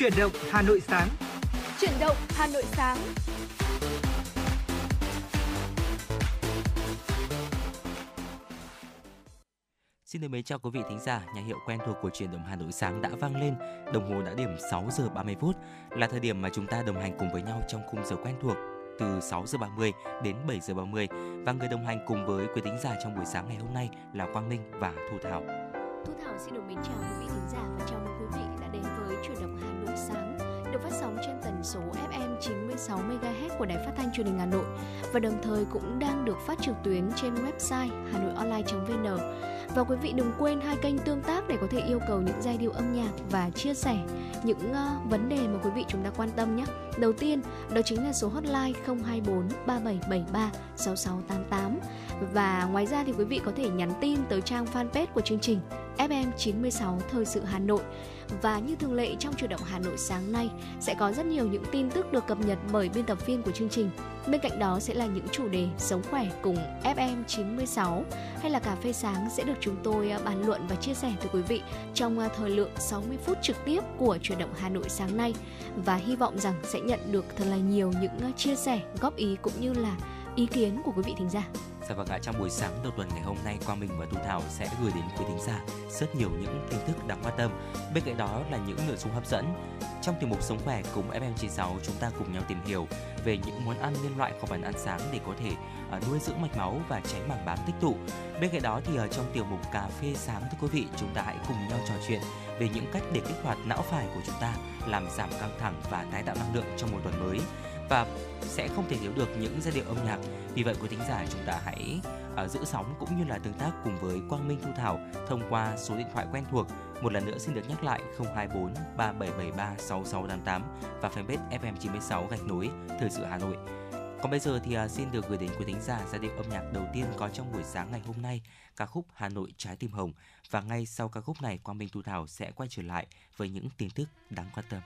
Chuyển động Hà Nội sáng. Chuyển động Hà Nội sáng. Xin được mến chào quý vị thính giả, nhà hiệu quen thuộc của truyền động Hà Nội sáng đã vang lên. Đồng hồ đã điểm 6 giờ 30 phút là thời điểm mà chúng ta đồng hành cùng với nhau trong khung giờ quen thuộc từ 6 giờ 30 đến 7 giờ 30 và người đồng hành cùng với quý thính giả trong buổi sáng ngày hôm nay là Quang Minh và Thu Thảo. Thu Thảo xin được mến chào quý vị thính giả và chào mừng quý vị đã đến với chuyển động Hà Nội sáng được phát sóng trên tần số FM 96 MHz của Đài Phát thanh Truyền hình Hà Nội và đồng thời cũng đang được phát trực tuyến trên website hanoionline.vn. Và quý vị đừng quên hai kênh tương tác để có thể yêu cầu những giai điệu âm nhạc và chia sẻ những uh, vấn đề mà quý vị chúng ta quan tâm nhé. Đầu tiên, đó chính là số hotline 024 3773 6688. Và ngoài ra thì quý vị có thể nhắn tin tới trang fanpage của chương trình FM96 Thời sự Hà Nội. Và như thường lệ trong chủ động Hà Nội sáng nay sẽ có rất nhiều những tin tức được cập nhật bởi biên tập viên của chương trình. Bên cạnh đó sẽ là những chủ đề sống khỏe cùng FM96 hay là cà phê sáng sẽ được chúng tôi à, bàn luận và chia sẻ với quý vị trong à, thời lượng 60 phút trực tiếp của chuyển động Hà Nội sáng nay và hy vọng rằng sẽ nhận được thật là nhiều những à, chia sẻ, góp ý cũng như là ý kiến của quý vị thính giả. Dạ vâng ạ, trong buổi sáng đầu tuần ngày hôm nay Quang Minh và Thu Thảo sẽ gửi đến quý thính giả rất nhiều những tin tức đáng quan tâm. Bên cạnh đó là những nội dung hấp dẫn. Trong tiểu mục Sống khỏe cùng FM96 chúng ta cùng nhau tìm hiểu về những món ăn nhân loại khẩu phần ăn sáng để có thể à, nuôi dưỡng mạch máu và tránh mảng bám tích tụ. Bên cạnh đó thì ở trong tiểu mục cà phê sáng thưa quý vị, chúng ta hãy cùng nhau trò chuyện về những cách để kích hoạt não phải của chúng ta, làm giảm căng thẳng và tái tạo năng lượng trong một tuần mới và sẽ không thể thiếu được những giai điệu âm nhạc. Vì vậy quý thính giả chúng ta hãy uh, giữ sóng cũng như là tương tác cùng với Quang Minh Thu Thảo thông qua số điện thoại quen thuộc. Một lần nữa xin được nhắc lại 024 3773 6688 và fanpage FM96 gạch nối Thời sự Hà Nội. Còn bây giờ thì uh, xin được gửi đến quý thính giả giai điệu âm nhạc đầu tiên có trong buổi sáng ngày hôm nay, ca khúc Hà Nội trái tim hồng. Và ngay sau ca khúc này, Quang Minh Thu Thảo sẽ quay trở lại với những tin tức đáng quan tâm.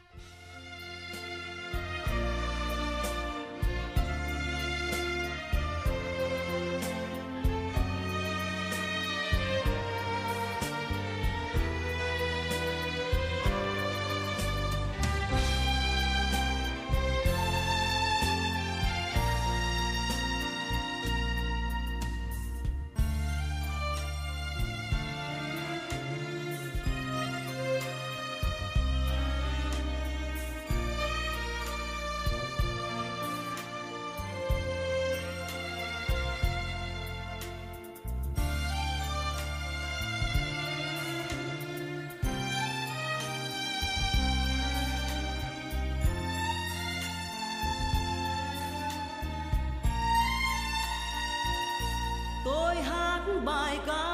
Bài ca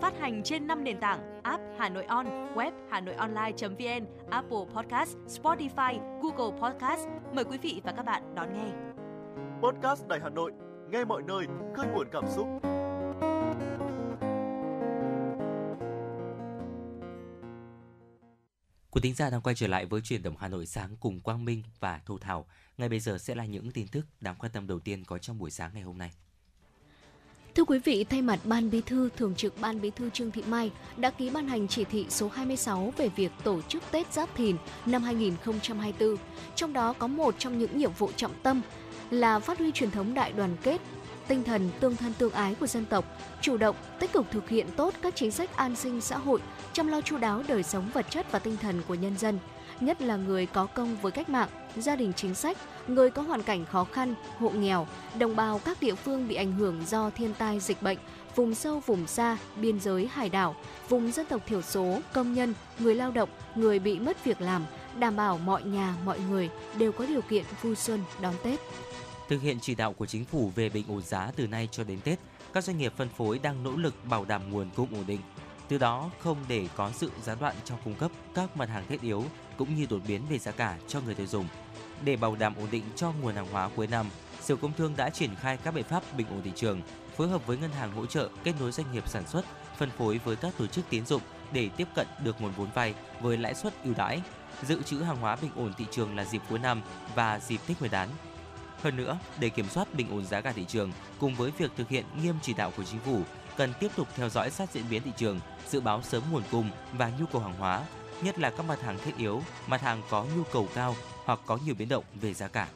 phát hành trên 5 nền tảng app Hà Nội On, web Hà Nội Online.vn, Apple Podcast, Spotify, Google Podcast. Mời quý vị và các bạn đón nghe. Podcast Đài Hà Nội, nghe mọi nơi, khơi nguồn cảm xúc. Quý thính giả đang quay trở lại với truyền động Hà Nội sáng cùng Quang Minh và Thu Thảo. Ngay bây giờ sẽ là những tin tức đáng quan tâm đầu tiên có trong buổi sáng ngày hôm nay. Thưa quý vị, thay mặt Ban Bí thư, Thường trực Ban Bí thư Trương Thị Mai đã ký ban hành chỉ thị số 26 về việc tổ chức Tết Giáp Thìn năm 2024. Trong đó có một trong những nhiệm vụ trọng tâm là phát huy truyền thống đại đoàn kết, tinh thần tương thân tương ái của dân tộc, chủ động, tích cực thực hiện tốt các chính sách an sinh xã hội, chăm lo chu đáo đời sống vật chất và tinh thần của nhân dân, nhất là người có công với cách mạng, gia đình chính sách, người có hoàn cảnh khó khăn, hộ nghèo, đồng bào các địa phương bị ảnh hưởng do thiên tai dịch bệnh, vùng sâu vùng xa, biên giới hải đảo, vùng dân tộc thiểu số, công nhân, người lao động, người bị mất việc làm, đảm bảo mọi nhà, mọi người đều có điều kiện vui xuân đón Tết. Thực hiện chỉ đạo của chính phủ về bình ổn giá từ nay cho đến Tết, các doanh nghiệp phân phối đang nỗ lực bảo đảm nguồn cung ổn định, từ đó không để có sự gián đoạn trong cung cấp các mặt hàng thiết yếu cũng như đột biến về giá cả cho người tiêu dùng. Để bảo đảm ổn định cho nguồn hàng hóa cuối năm, Sở Công Thương đã triển khai các biện pháp bình ổn thị trường, phối hợp với ngân hàng hỗ trợ kết nối doanh nghiệp sản xuất, phân phối với các tổ chức tín dụng để tiếp cận được nguồn vốn vay với lãi suất ưu đãi. Dự trữ hàng hóa bình ổn thị trường là dịp cuối năm và dịp Tết Nguyên đán. Hơn nữa, để kiểm soát bình ổn giá cả thị trường cùng với việc thực hiện nghiêm chỉ đạo của chính phủ, cần tiếp tục theo dõi sát diễn biến thị trường, dự báo sớm nguồn cung và nhu cầu hàng hóa, nhất là các mặt hàng thiết yếu, mặt hàng có nhu cầu cao hoặc có nhiều biến động về giá cả.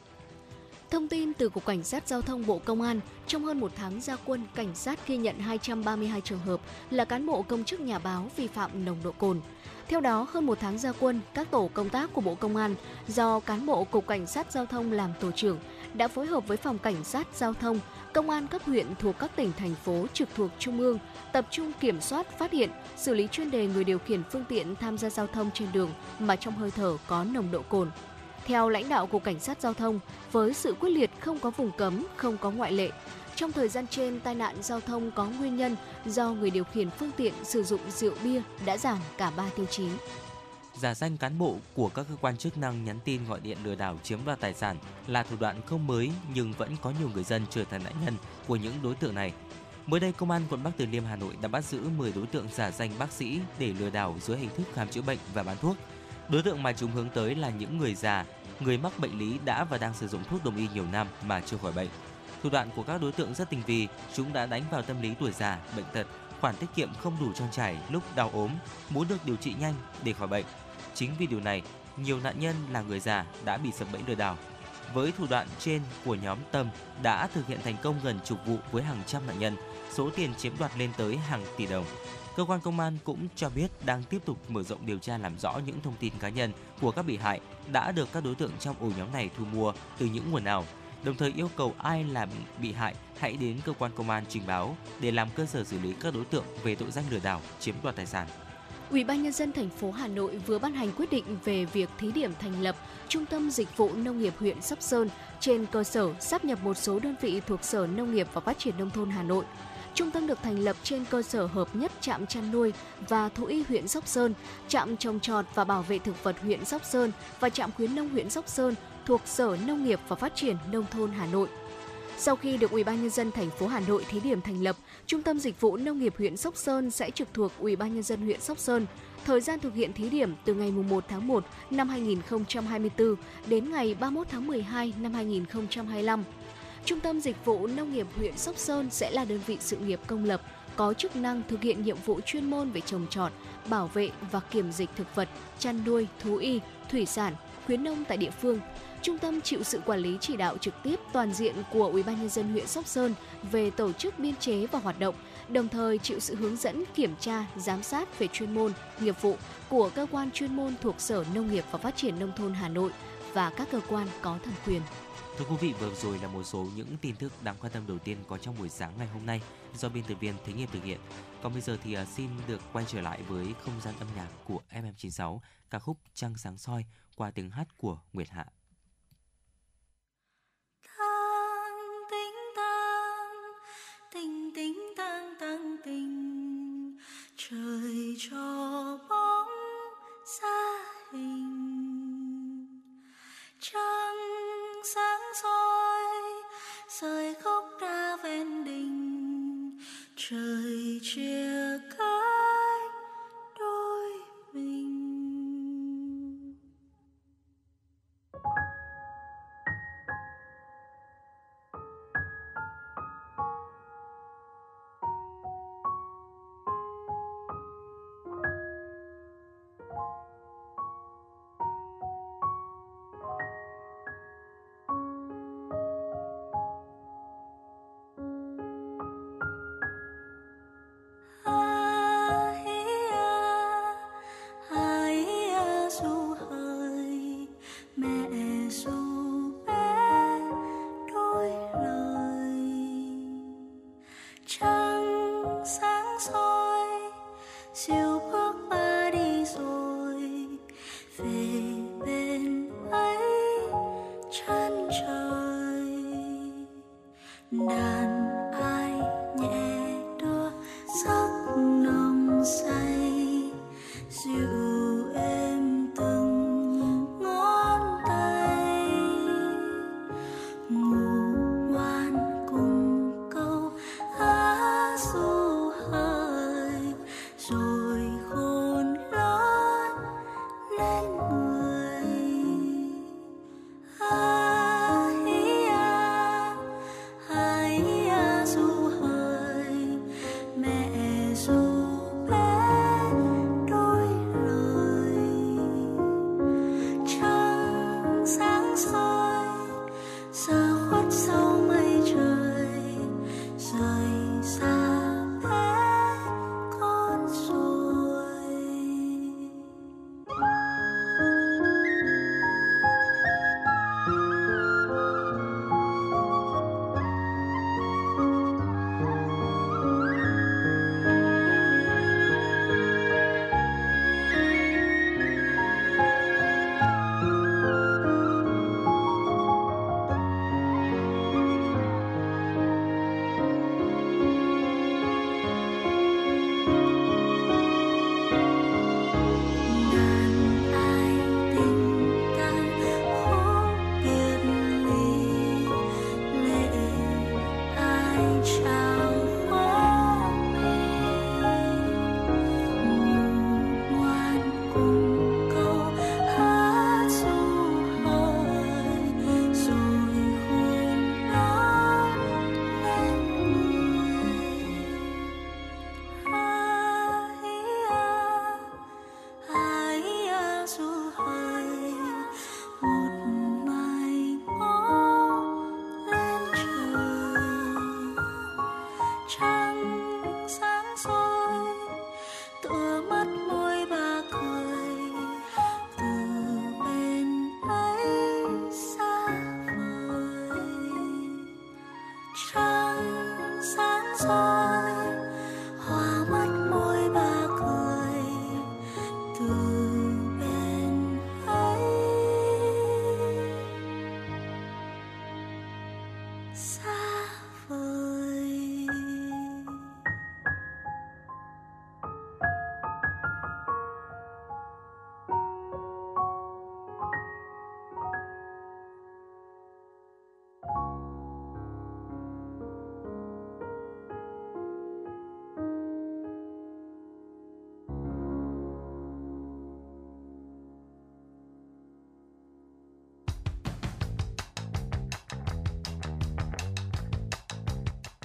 Thông tin từ Cục Cảnh sát Giao thông Bộ Công an, trong hơn một tháng gia quân, cảnh sát ghi nhận 232 trường hợp là cán bộ công chức nhà báo vi phạm nồng độ cồn. Theo đó, hơn một tháng gia quân, các tổ công tác của Bộ Công an do cán bộ Cục Cảnh sát Giao thông làm tổ trưởng đã phối hợp với Phòng Cảnh sát Giao thông, Công an cấp huyện thuộc các tỉnh, thành phố trực thuộc Trung ương tập trung kiểm soát, phát hiện, xử lý chuyên đề người điều khiển phương tiện tham gia giao thông trên đường mà trong hơi thở có nồng độ cồn. Theo lãnh đạo của Cảnh sát Giao thông, với sự quyết liệt không có vùng cấm, không có ngoại lệ, trong thời gian trên, tai nạn giao thông có nguyên nhân do người điều khiển phương tiện sử dụng rượu bia đã giảm cả 3 tiêu chí. Giả danh cán bộ của các cơ quan chức năng nhắn tin gọi điện lừa đảo chiếm đoạt tài sản là thủ đoạn không mới nhưng vẫn có nhiều người dân trở thành nạn nhân của những đối tượng này. Mới đây, Công an quận Bắc Từ Liêm Hà Nội đã bắt giữ 10 đối tượng giả danh bác sĩ để lừa đảo dưới hình thức khám chữa bệnh và bán thuốc. Đối tượng mà chúng hướng tới là những người già, người mắc bệnh lý đã và đang sử dụng thuốc đông y nhiều năm mà chưa khỏi bệnh. Thủ đoạn của các đối tượng rất tinh vi, chúng đã đánh vào tâm lý tuổi già, bệnh tật, khoản tiết kiệm không đủ trang trải lúc đau ốm, muốn được điều trị nhanh để khỏi bệnh. Chính vì điều này, nhiều nạn nhân là người già đã bị sập bẫy lừa đảo. Với thủ đoạn trên của nhóm Tâm đã thực hiện thành công gần chục vụ với hàng trăm nạn nhân, số tiền chiếm đoạt lên tới hàng tỷ đồng. Cơ quan công an cũng cho biết đang tiếp tục mở rộng điều tra làm rõ những thông tin cá nhân của các bị hại đã được các đối tượng trong ổ nhóm này thu mua từ những nguồn nào, đồng thời yêu cầu ai là bị hại hãy đến cơ quan công an trình báo để làm cơ sở xử lý các đối tượng về tội danh lừa đảo chiếm đoạt tài sản. Ủy ban nhân dân thành phố Hà Nội vừa ban hành quyết định về việc thí điểm thành lập Trung tâm Dịch vụ Nông nghiệp huyện Sóc Sơn trên cơ sở sắp nhập một số đơn vị thuộc Sở Nông nghiệp và Phát triển nông thôn Hà Nội. Trung tâm được thành lập trên cơ sở hợp nhất trạm chăn nuôi và thú y huyện Sóc Sơn, trạm trồng trọt và bảo vệ thực vật huyện Sóc Sơn và trạm khuyến nông huyện Sóc Sơn thuộc Sở Nông nghiệp và Phát triển nông thôn Hà Nội. Sau khi được Ủy ban nhân dân thành phố Hà Nội thí điểm thành lập, Trung tâm Dịch vụ Nông nghiệp huyện Sóc Sơn sẽ trực thuộc Ủy ban nhân dân huyện Sóc Sơn. Thời gian thực hiện thí điểm từ ngày 1 tháng 1 năm 2024 đến ngày 31 tháng 12 năm 2025. Trung tâm Dịch vụ Nông nghiệp huyện Sóc Sơn sẽ là đơn vị sự nghiệp công lập có chức năng thực hiện nhiệm vụ chuyên môn về trồng trọt, bảo vệ và kiểm dịch thực vật, chăn nuôi, thú y, thủy sản, khuyến nông tại địa phương. Trung tâm chịu sự quản lý chỉ đạo trực tiếp toàn diện của Ủy ban nhân dân huyện Sóc Sơn về tổ chức biên chế và hoạt động, đồng thời chịu sự hướng dẫn, kiểm tra, giám sát về chuyên môn, nghiệp vụ của cơ quan chuyên môn thuộc Sở Nông nghiệp và Phát triển nông thôn Hà Nội và các cơ quan có thẩm quyền. Thưa quý vị, vừa rồi là một số những tin tức đáng quan tâm đầu tiên có trong buổi sáng ngày hôm nay do biên tập viên Thế Nghiệp thực hiện. Còn bây giờ thì à, xin được quay trở lại với không gian âm nhạc của FM96, ca khúc Trăng sáng soi qua tiếng hát của Nguyệt Hạ.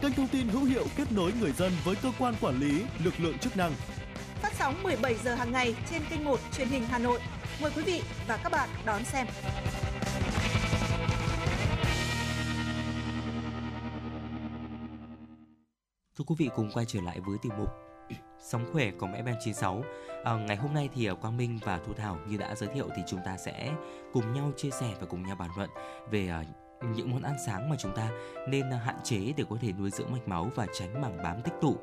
kênh thông tin hữu hiệu kết nối người dân với cơ quan quản lý, lực lượng chức năng. Phát sóng 17 giờ hàng ngày trên kênh 1 truyền hình Hà Nội. Mời quý vị và các bạn đón xem. Thưa quý vị cùng quay trở lại với tiểu mục Sống khỏe của mẹ FM 96 à, Ngày hôm nay thì ở Quang Minh và Thu Thảo như đã giới thiệu thì chúng ta sẽ cùng nhau chia sẻ và cùng nhau bàn luận về à, những món ăn sáng mà chúng ta nên à, hạn chế để có thể nuôi dưỡng mạch máu và tránh mảng bám tích tụ.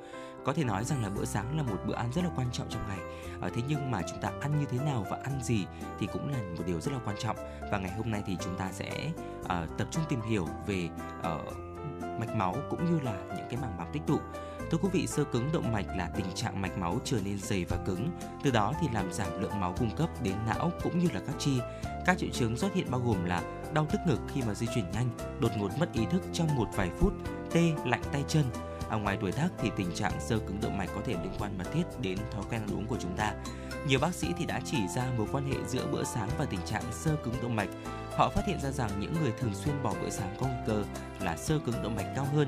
Có thể nói rằng là bữa sáng là một bữa ăn rất là quan trọng trong ngày. À, thế nhưng mà chúng ta ăn như thế nào và ăn gì thì cũng là một điều rất là quan trọng. Và ngày hôm nay thì chúng ta sẽ à, tập trung tìm hiểu về à, mạch máu cũng như là những cái mảng bám tích tụ. Thưa quý vị, sơ cứng động mạch là tình trạng mạch máu trở nên dày và cứng, từ đó thì làm giảm lượng máu cung cấp đến não cũng như là các chi. Các triệu chứng xuất hiện bao gồm là đau tức ngực khi mà di chuyển nhanh, đột ngột mất ý thức trong một vài phút, tê, lạnh tay chân. Ở ngoài tuổi tác thì tình trạng sơ cứng động mạch có thể liên quan mật thiết đến thói quen ăn uống của chúng ta. Nhiều bác sĩ thì đã chỉ ra mối quan hệ giữa bữa sáng và tình trạng sơ cứng động mạch. Họ phát hiện ra rằng những người thường xuyên bỏ bữa sáng có nguy cơ là sơ cứng động mạch cao hơn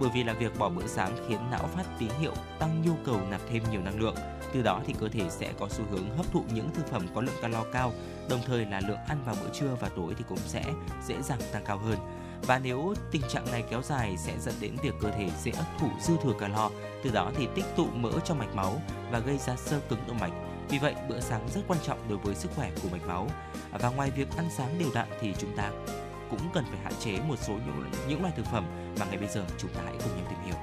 bởi vì là việc bỏ bữa sáng khiến não phát tín hiệu tăng nhu cầu nạp thêm nhiều năng lượng. Từ đó thì cơ thể sẽ có xu hướng hấp thụ những thực phẩm có lượng calo cao, đồng thời là lượng ăn vào bữa trưa và tối thì cũng sẽ dễ dàng tăng cao hơn. Và nếu tình trạng này kéo dài sẽ dẫn đến việc cơ thể dễ hấp thụ dư thừa calo, từ đó thì tích tụ mỡ trong mạch máu và gây ra sơ cứng động mạch. Vì vậy, bữa sáng rất quan trọng đối với sức khỏe của mạch máu. Và ngoài việc ăn sáng đều đặn thì chúng ta cũng cần phải hạn chế một số những, những loại thực phẩm mà ngày bây giờ chúng ta hãy cùng nhau tìm hiểu.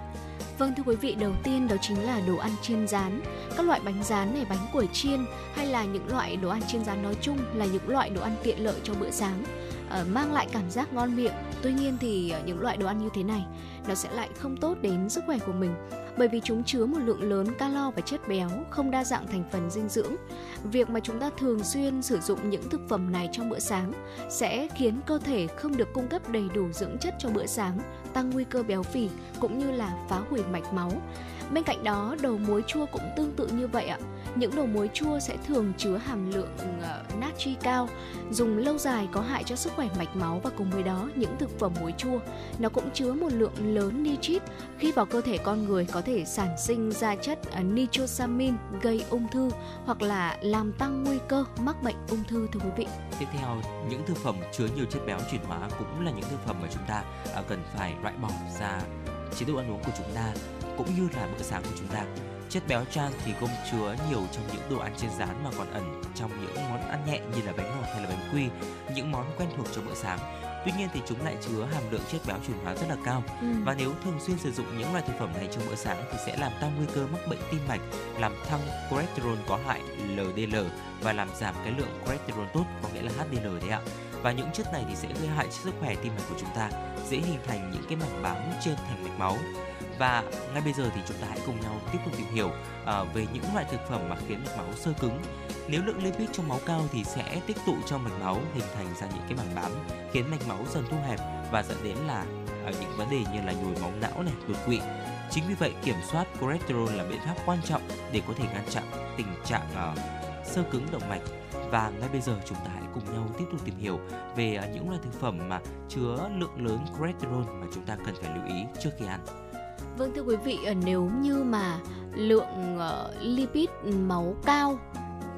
Vâng thưa quý vị, đầu tiên đó chính là đồ ăn chiên rán. Các loại bánh rán này, bánh củi chiên hay là những loại đồ ăn chiên rán nói chung là những loại đồ ăn tiện lợi cho bữa sáng. Ờ, mang lại cảm giác ngon miệng. Tuy nhiên thì ờ, những loại đồ ăn như thế này nó sẽ lại không tốt đến sức khỏe của mình bởi vì chúng chứa một lượng lớn calo và chất béo không đa dạng thành phần dinh dưỡng. Việc mà chúng ta thường xuyên sử dụng những thực phẩm này trong bữa sáng sẽ khiến cơ thể không được cung cấp đầy đủ dưỡng chất cho bữa sáng, tăng nguy cơ béo phì cũng như là phá hủy mạch máu. Bên cạnh đó, đầu muối chua cũng tương tự như vậy ạ. Những đồ muối chua sẽ thường chứa hàm lượng ờ, natri cao, dùng lâu dài có hại cho sức khỏe mạch máu và cùng với đó những thực phẩm muối chua nó cũng chứa một lượng lớn nitrit khi vào cơ thể con người có thể sản sinh ra chất ờ, nitrosamin gây ung thư hoặc là làm tăng nguy cơ mắc bệnh ung thư thưa quý vị. Tiếp theo, những thực phẩm chứa nhiều chất béo chuyển hóa cũng là những thực phẩm mà chúng ta ờ, cần phải loại bỏ ra chế độ ăn uống của chúng ta cũng như là bữa sáng của chúng ta. Chất béo trans thì gồm chứa nhiều trong những đồ ăn chiên rán mà còn ẩn trong những món ăn nhẹ như là bánh ngọt hay là bánh quy, những món quen thuộc cho bữa sáng. Tuy nhiên thì chúng lại chứa hàm lượng chất béo chuyển hóa rất là cao Ừ. và nếu thường xuyên sử dụng những loại thực phẩm này trong bữa sáng thì sẽ làm tăng nguy cơ mắc bệnh tim mạch, làm tăng cholesterol có hại LDL và làm giảm cái lượng cholesterol tốt có nghĩa là HDL đấy ạ. Và những chất này thì sẽ gây hại cho sức khỏe tim mạch của chúng ta, dễ hình thành những cái mảng bám trên thành mạch máu. Và ngay bây giờ thì chúng ta hãy cùng nhau tiếp tục tìm hiểu uh, về những loại thực phẩm mà khiến mạch máu sơ cứng. Nếu lượng lipid trong máu cao thì sẽ tích tụ trong mạch máu hình thành ra những cái mảng bám khiến mạch máu dần thu hẹp và dẫn đến là à, những vấn đề như là nhồi máu não này, đột quỵ. Chính vì vậy kiểm soát cholesterol là biện pháp quan trọng để có thể ngăn chặn tình trạng uh, sơ cứng động mạch. Và ngay bây giờ chúng ta hãy cùng nhau tiếp tục tìm hiểu về những loại thực phẩm mà chứa lượng lớn cholesterol mà chúng ta cần phải lưu ý trước khi ăn. Vâng thưa quý vị, ờ, nếu như mà lượng ờ, lipid máu cao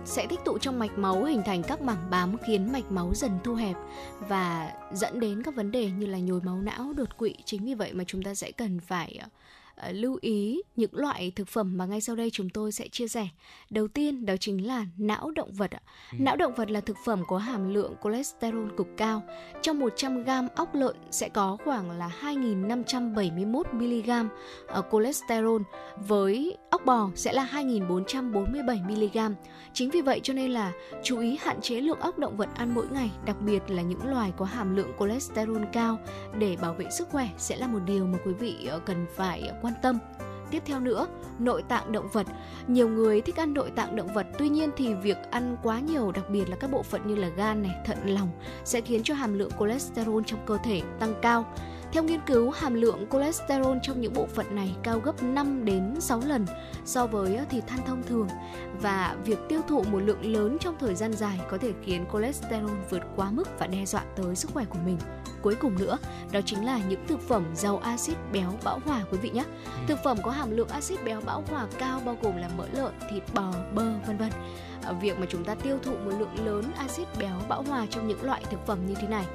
sẽ tích tụ trong mạch máu hình thành các mảng bám khiến mạch máu dần thu hẹp và dẫn đến các vấn đề như là nhồi máu não, đột quỵ. Chính vì vậy mà chúng ta sẽ cần phải uh, lưu ý những loại thực phẩm mà ngay sau đây chúng tôi sẽ chia sẻ. Đầu tiên đó chính là não động vật. Ừ. Não động vật là thực phẩm có hàm lượng cholesterol cực cao. Trong 100 g óc lợn sẽ có khoảng là 2.571 mg cholesterol, với óc bò sẽ là 2.447 mg. Chính vì vậy cho nên là chú ý hạn chế lượng óc động vật ăn mỗi ngày, đặc biệt là những loài có hàm lượng cholesterol cao để bảo vệ sức khỏe sẽ là một điều mà quý vị ờ, cần phải quan tâm. Tiếp theo nữa, nội tạng động vật. Nhiều người thích ăn nội tạng động vật, tuy nhiên thì việc ăn quá nhiều, đặc biệt là các bộ phận như là gan này, thận, lòng sẽ khiến cho hàm lượng cholesterol trong cơ thể tăng cao theo nghiên cứu, hàm lượng cholesterol trong những bộ phận này cao gấp 5 đến 6 lần so với thịt than thông thường. Và việc tiêu thụ một lượng lớn trong thời gian dài có thể khiến cholesterol vượt quá mức và đe dọa tới sức khỏe của mình. Cuối cùng nữa đó chính là những thực phẩm giàu axit béo bão hòa quý vị nhé. Thực phẩm có hàm lượng axit béo bão hòa cao bao gồm là mỡ lợn thịt bò bơ vân vân việc mà chúng ta tiêu thụ một lượng lớn axit béo bão hòa trong những loại thực phẩm như thế này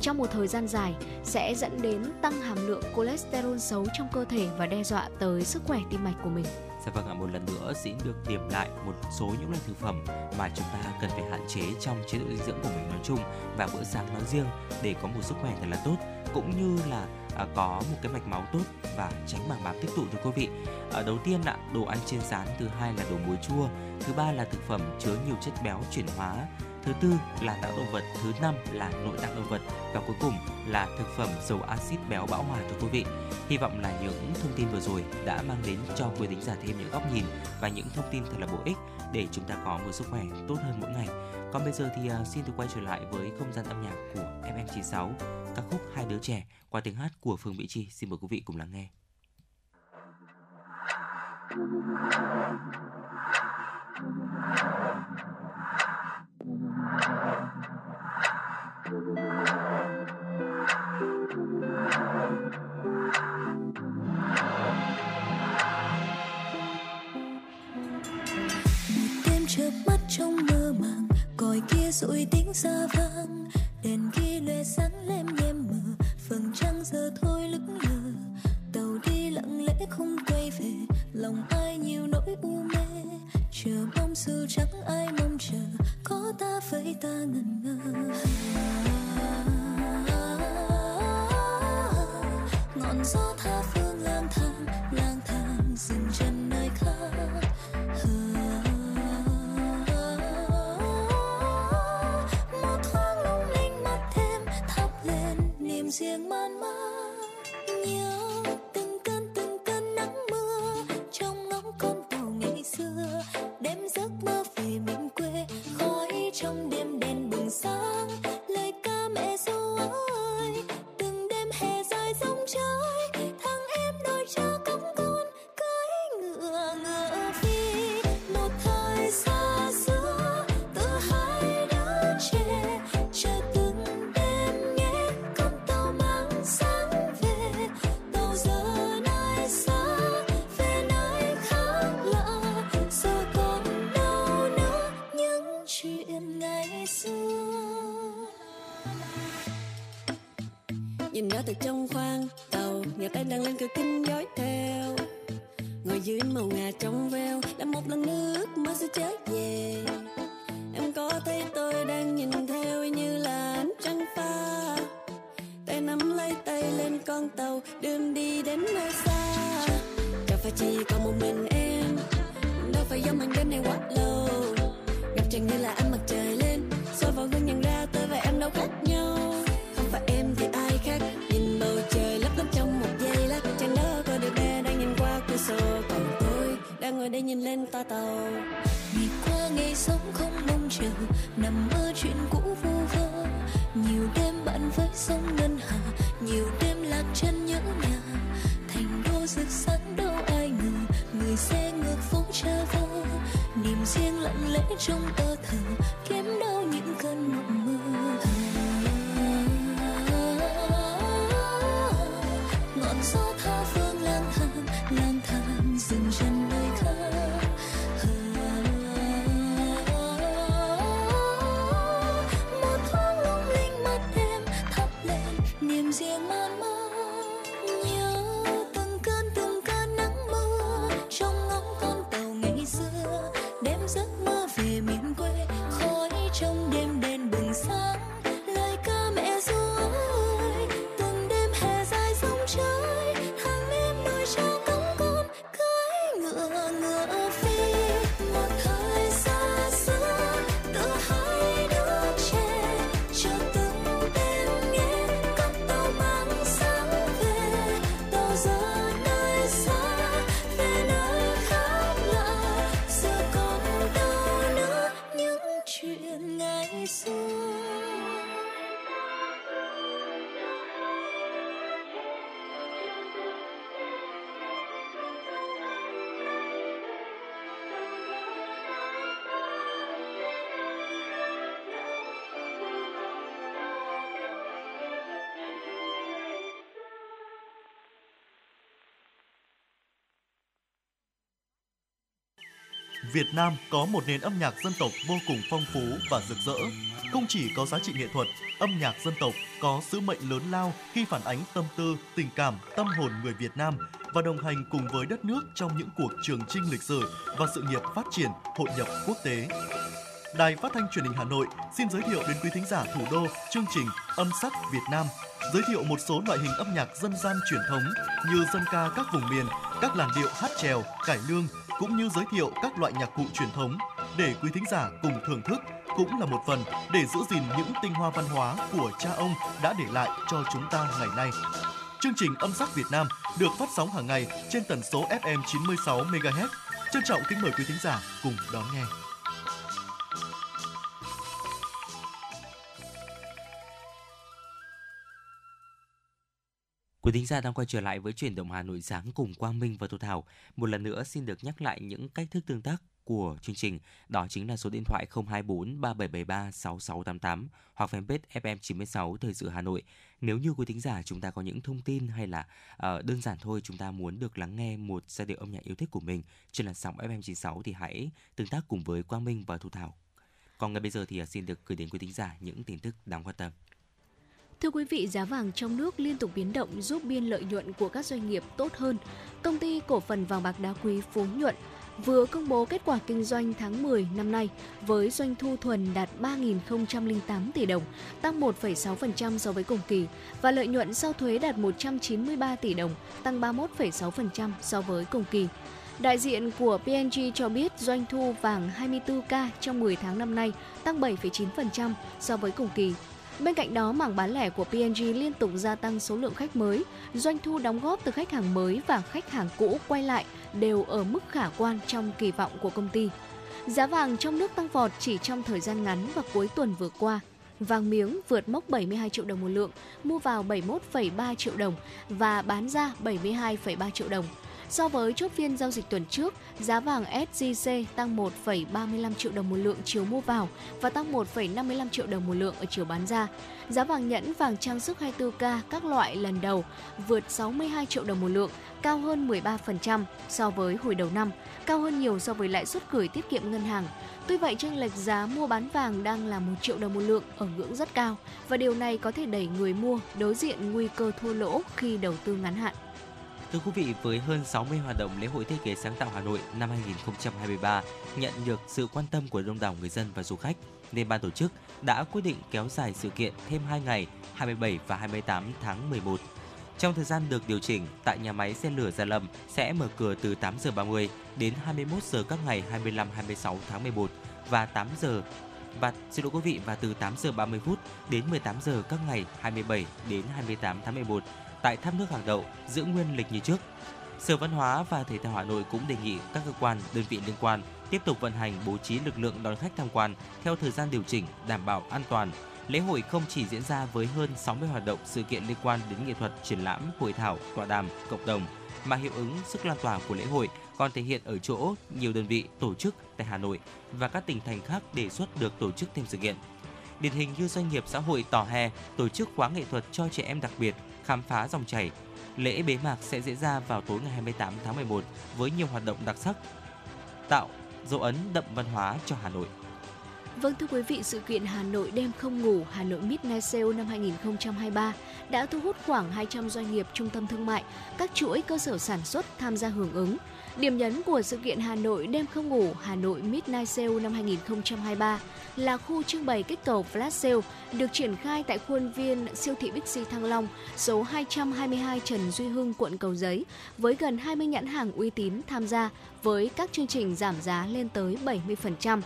trong một thời gian dài sẽ dẫn đến tăng hàm lượng cholesterol xấu trong cơ thể và đe dọa tới sức khỏe tim mạch của mình. Dạ vâng ạ, một lần nữa xin được điểm lại một số những loại thực phẩm mà chúng ta cần phải hạn chế trong chế độ dinh dưỡng của mình nói chung và bữa sáng nói riêng để có một sức khỏe thật là tốt cũng như là À, có một cái mạch máu tốt và tránh mảng bám tích tụ thưa quý vị. À, đầu tiên ạ, đồ ăn chiên rán, thứ hai là đồ muối chua, thứ ba là thực phẩm chứa nhiều chất béo chuyển hóa, thứ tư là não động vật, thứ năm là nội tạng động vật và cuối cùng là thực phẩm dầu axit béo bão hòa thưa quý vị. Hy vọng là những thông tin vừa rồi đã mang đến cho quý thính giả thêm những góc nhìn và những thông tin thật là bổ ích để chúng ta có một sức khỏe tốt hơn mỗi ngày. Còn bây giờ thì à, xin được quay trở lại với không gian âm nhạc của FM96, ca khúc Hai đứa trẻ qua tiếng hát của Phương Mỹ Chi. Xin mời quý vị cùng lắng nghe. đêm chớp mắt trong mơ màng, còi kia rồi tiếng xa vang, đèn khi lóe sáng lem nhem vầng trăng giờ thôi lững lờ. Tàu đi lặng lẽ không quay về, lòng ai nhiều nỗi u mê. Chờ mong dù chẳng ai mong chờ, có ta với ta ngần ngơ. Ngọn gió tha phương lặng lẽ trong Việt Nam có một nền âm nhạc dân tộc vô cùng phong phú và rực rỡ. Không chỉ có giá trị nghệ thuật, âm nhạc dân tộc có sứ mệnh lớn lao khi phản ánh tâm tư, tình cảm, tâm hồn người Việt Nam và đồng hành cùng với đất nước trong những cuộc trường chinh lịch sử và sự nghiệp phát triển, hội nhập quốc tế. Đài Phát thanh Truyền hình Hà Nội xin giới thiệu đến quý thính giả thủ đô chương trình Âm sắc Việt Nam, giới thiệu một số loại hình âm nhạc dân gian truyền thống như dân ca các vùng miền, các làn điệu hát chèo, cải lương cũng như giới thiệu các loại nhạc cụ truyền thống để quý thính giả cùng thưởng thức cũng là một phần để giữ gìn những tinh hoa văn hóa của cha ông đã để lại cho chúng ta ngày nay. Chương trình Âm sắc Việt Nam được phát sóng hàng ngày trên tần số FM 96 MHz. Trân trọng kính mời quý thính giả cùng đón nghe. Quý thính giả đang quay trở lại với chuyển động Hà Nội sáng cùng Quang Minh và Thu Thảo. Một lần nữa xin được nhắc lại những cách thức tương tác của chương trình. Đó chính là số điện thoại 024 3773 6688 hoặc fanpage FM96 Thời sự Hà Nội. Nếu như quý thính giả chúng ta có những thông tin hay là uh, đơn giản thôi chúng ta muốn được lắng nghe một giai điệu âm nhạc yêu thích của mình trên làn sóng FM96 thì hãy tương tác cùng với Quang Minh và Thu Thảo. Còn ngay bây giờ thì ờ, xin được gửi đến quý thính giả những tin tức đáng quan tâm. Thưa quý vị, giá vàng trong nước liên tục biến động giúp biên lợi nhuận của các doanh nghiệp tốt hơn. Công ty cổ phần vàng bạc đá quý Phú Nhuận vừa công bố kết quả kinh doanh tháng 10 năm nay với doanh thu thuần đạt 3.008 tỷ đồng, tăng 1,6% so với cùng kỳ và lợi nhuận sau thuế đạt 193 tỷ đồng, tăng 31,6% so với cùng kỳ. Đại diện của PNG cho biết doanh thu vàng 24K trong 10 tháng năm nay tăng 7,9% so với cùng kỳ Bên cạnh đó, mảng bán lẻ của P&G liên tục gia tăng số lượng khách mới, doanh thu đóng góp từ khách hàng mới và khách hàng cũ quay lại đều ở mức khả quan trong kỳ vọng của công ty. Giá vàng trong nước tăng vọt chỉ trong thời gian ngắn và cuối tuần vừa qua. Vàng miếng vượt mốc 72 triệu đồng một lượng, mua vào 71,3 triệu đồng và bán ra 72,3 triệu đồng. So với chốt phiên giao dịch tuần trước, giá vàng SJC tăng 1,35 triệu đồng một lượng chiều mua vào và tăng 1,55 triệu đồng một lượng ở chiều bán ra. Giá vàng nhẫn vàng trang sức 24K các loại lần đầu vượt 62 triệu đồng một lượng, cao hơn 13% so với hồi đầu năm, cao hơn nhiều so với lãi suất gửi tiết kiệm ngân hàng. Tuy vậy, chênh lệch giá mua bán vàng đang là 1 triệu đồng một lượng ở ngưỡng rất cao và điều này có thể đẩy người mua đối diện nguy cơ thua lỗ khi đầu tư ngắn hạn. Thưa quý vị, với hơn 60 hoạt động lễ hội thiết kế sáng tạo Hà Nội năm 2023 nhận được sự quan tâm của đông đảo người dân và du khách, nên ban tổ chức đã quyết định kéo dài sự kiện thêm 2 ngày 27 và 28 tháng 11. Trong thời gian được điều chỉnh, tại nhà máy xe lửa Gia Lâm sẽ mở cửa từ 8 giờ 30 đến 21 giờ các ngày 25 26 tháng 11 và 8 giờ và xin lỗi quý vị và từ 8 giờ 30 phút đến 18 giờ các ngày 27 đến 28 tháng 11 tại tháp nước hàng đậu giữ nguyên lịch như trước. Sở Văn hóa và Thể thao Hà Nội cũng đề nghị các cơ quan, đơn vị liên quan tiếp tục vận hành bố trí lực lượng đón khách tham quan theo thời gian điều chỉnh đảm bảo an toàn. Lễ hội không chỉ diễn ra với hơn 60 hoạt động sự kiện liên quan đến nghệ thuật, triển lãm, hội thảo, tọa đàm, cộng đồng, mà hiệu ứng sức lan tỏa của lễ hội còn thể hiện ở chỗ nhiều đơn vị tổ chức tại Hà Nội và các tỉnh thành khác đề xuất được tổ chức thêm sự kiện. Điển hình như doanh nghiệp xã hội Tò Hè tổ chức khóa nghệ thuật cho trẻ em đặc biệt khám phá dòng chảy. Lễ bế mạc sẽ diễn ra vào tối ngày 28 tháng 11 với nhiều hoạt động đặc sắc, tạo dấu ấn đậm văn hóa cho Hà Nội. Vâng thưa quý vị, sự kiện Hà Nội đêm không ngủ, Hà Nội Midnight Sale năm 2023 đã thu hút khoảng 200 doanh nghiệp trung tâm thương mại, các chuỗi cơ sở sản xuất tham gia hưởng ứng. Điểm nhấn của sự kiện Hà Nội đêm không ngủ Hà Nội Midnight Sale năm 2023 là khu trưng bày kích cầu Flash Sale được triển khai tại khuôn viên siêu thị Bixi Thăng Long, số 222 Trần Duy Hưng, quận Cầu Giấy, với gần 20 nhãn hàng uy tín tham gia với các chương trình giảm giá lên tới 70%.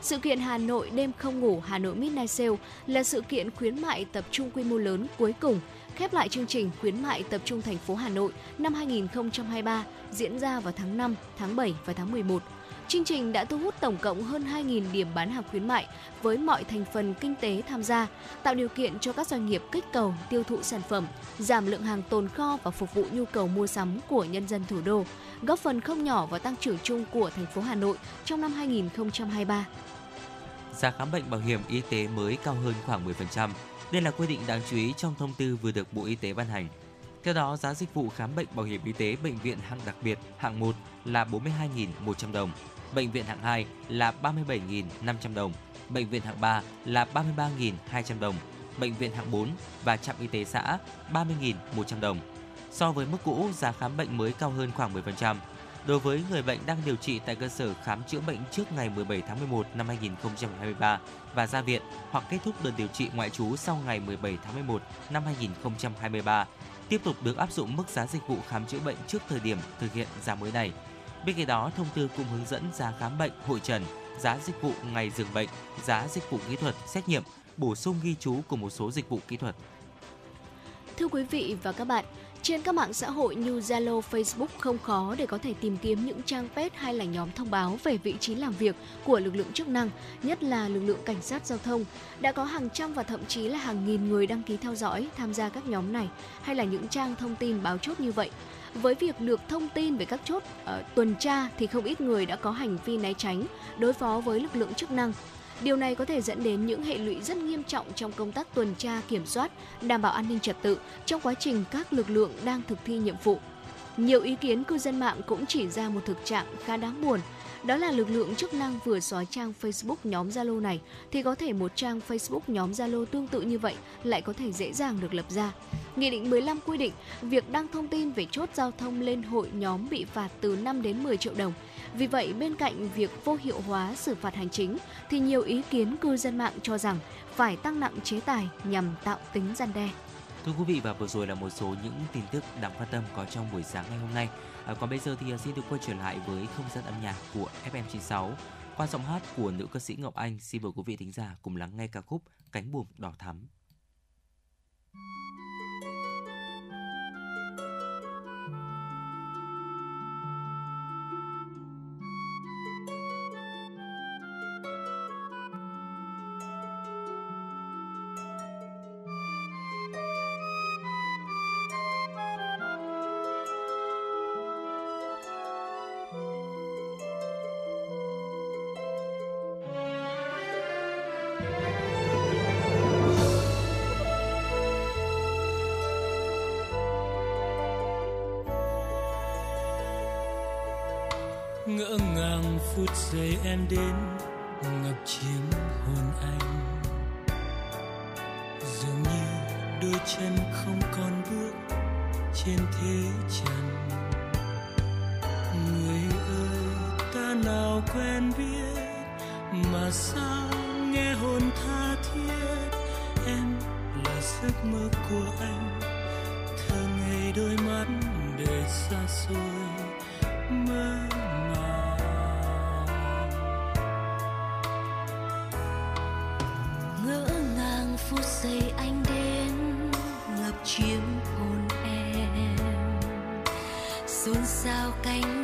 Sự kiện Hà Nội đêm không ngủ Hà Nội Midnight Sale là sự kiện khuyến mại tập trung quy mô lớn cuối cùng khép lại chương trình khuyến mại tập trung thành phố Hà Nội năm 2023 diễn ra vào tháng 5, tháng 7 và tháng 11. Chương trình đã thu hút tổng cộng hơn 2.000 điểm bán hàng khuyến mại với mọi thành phần kinh tế tham gia, tạo điều kiện cho các doanh nghiệp kích cầu tiêu thụ sản phẩm, giảm lượng hàng tồn kho và phục vụ nhu cầu mua sắm của nhân dân thủ đô, góp phần không nhỏ vào tăng trưởng chung của thành phố Hà Nội trong năm 2023. Giá khám bệnh bảo hiểm y tế mới cao hơn khoảng 10%. Đây là quy định đáng chú ý trong thông tư vừa được Bộ Y tế ban hành. Theo đó, giá dịch vụ khám bệnh bảo hiểm y tế bệnh viện hạng đặc biệt hạng 1 là 42.100 đồng, bệnh viện hạng 2 là 37.500 đồng, bệnh viện hạng 3 là 33.200 đồng, bệnh viện hạng 4 và trạm y tế xã 30.100 đồng. So với mức cũ, giá khám bệnh mới cao hơn khoảng 10%. Đối với người bệnh đang điều trị tại cơ sở khám chữa bệnh trước ngày 17 tháng 11 năm 2023 và ra viện hoặc kết thúc đợt điều trị ngoại trú sau ngày 17 tháng 11 năm 2023, tiếp tục được áp dụng mức giá dịch vụ khám chữa bệnh trước thời điểm thực hiện giá mới này. Bên cạnh đó, thông tư cũng hướng dẫn giá khám bệnh, hội trần, giá dịch vụ ngày dường bệnh, giá dịch vụ kỹ thuật, xét nghiệm, bổ sung ghi chú của một số dịch vụ kỹ thuật. Thưa quý vị và các bạn, trên các mạng xã hội như Zalo, Facebook không khó để có thể tìm kiếm những trang page hay là nhóm thông báo về vị trí làm việc của lực lượng chức năng, nhất là lực lượng cảnh sát giao thông. Đã có hàng trăm và thậm chí là hàng nghìn người đăng ký theo dõi, tham gia các nhóm này hay là những trang thông tin báo chốt như vậy. Với việc được thông tin về các chốt uh, tuần tra thì không ít người đã có hành vi né tránh, đối phó với lực lượng chức năng. Điều này có thể dẫn đến những hệ lụy rất nghiêm trọng trong công tác tuần tra kiểm soát, đảm bảo an ninh trật tự trong quá trình các lực lượng đang thực thi nhiệm vụ. Nhiều ý kiến cư dân mạng cũng chỉ ra một thực trạng khá đáng buồn, đó là lực lượng chức năng vừa xóa trang Facebook nhóm Zalo này thì có thể một trang Facebook nhóm Zalo tương tự như vậy lại có thể dễ dàng được lập ra. Nghị định 15 quy định việc đăng thông tin về chốt giao thông lên hội nhóm bị phạt từ 5 đến 10 triệu đồng. Vì vậy, bên cạnh việc vô hiệu hóa xử phạt hành chính, thì nhiều ý kiến cư dân mạng cho rằng phải tăng nặng chế tài nhằm tạo tính gian đe. Thưa quý vị và vừa rồi là một số những tin tức đáng quan tâm có trong buổi sáng ngày hôm nay. À, còn bây giờ thì à, xin được quay trở lại với không gian âm nhạc của FM96 qua giọng hát của nữ ca sĩ Ngọc Anh. Xin mời quý vị thính giả cùng lắng nghe ca khúc Cánh buồm đỏ thắm. Em đến ngập chiếm hồn anh. Dường như đôi chân không còn bước trên thế trần. Người ơi, ta nào quen biết mà sao nghe hồn tha thiết? Em là giấc mơ của anh, thơ ngày đôi mắt đời xa xôi. 我该。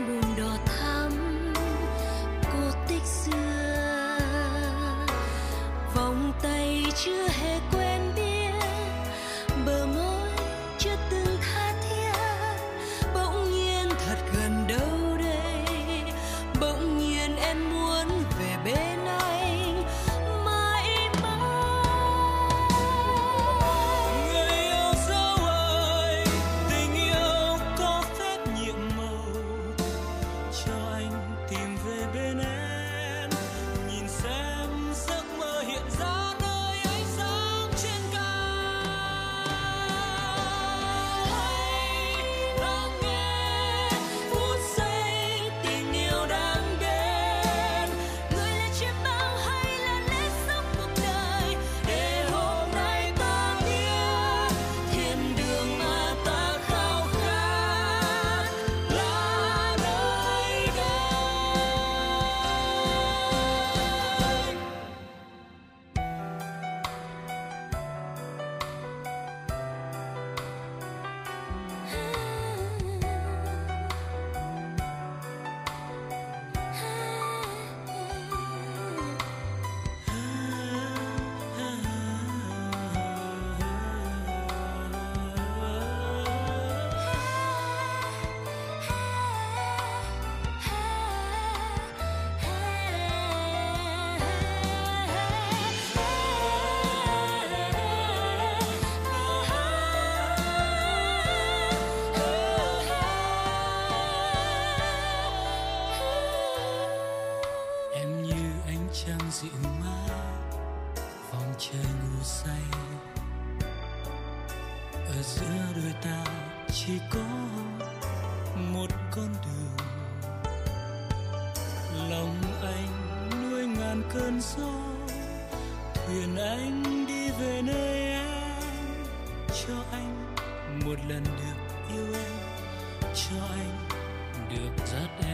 Gió, thuyền anh đi về nơi em. Cho anh một lần được yêu em, cho anh được dắt em.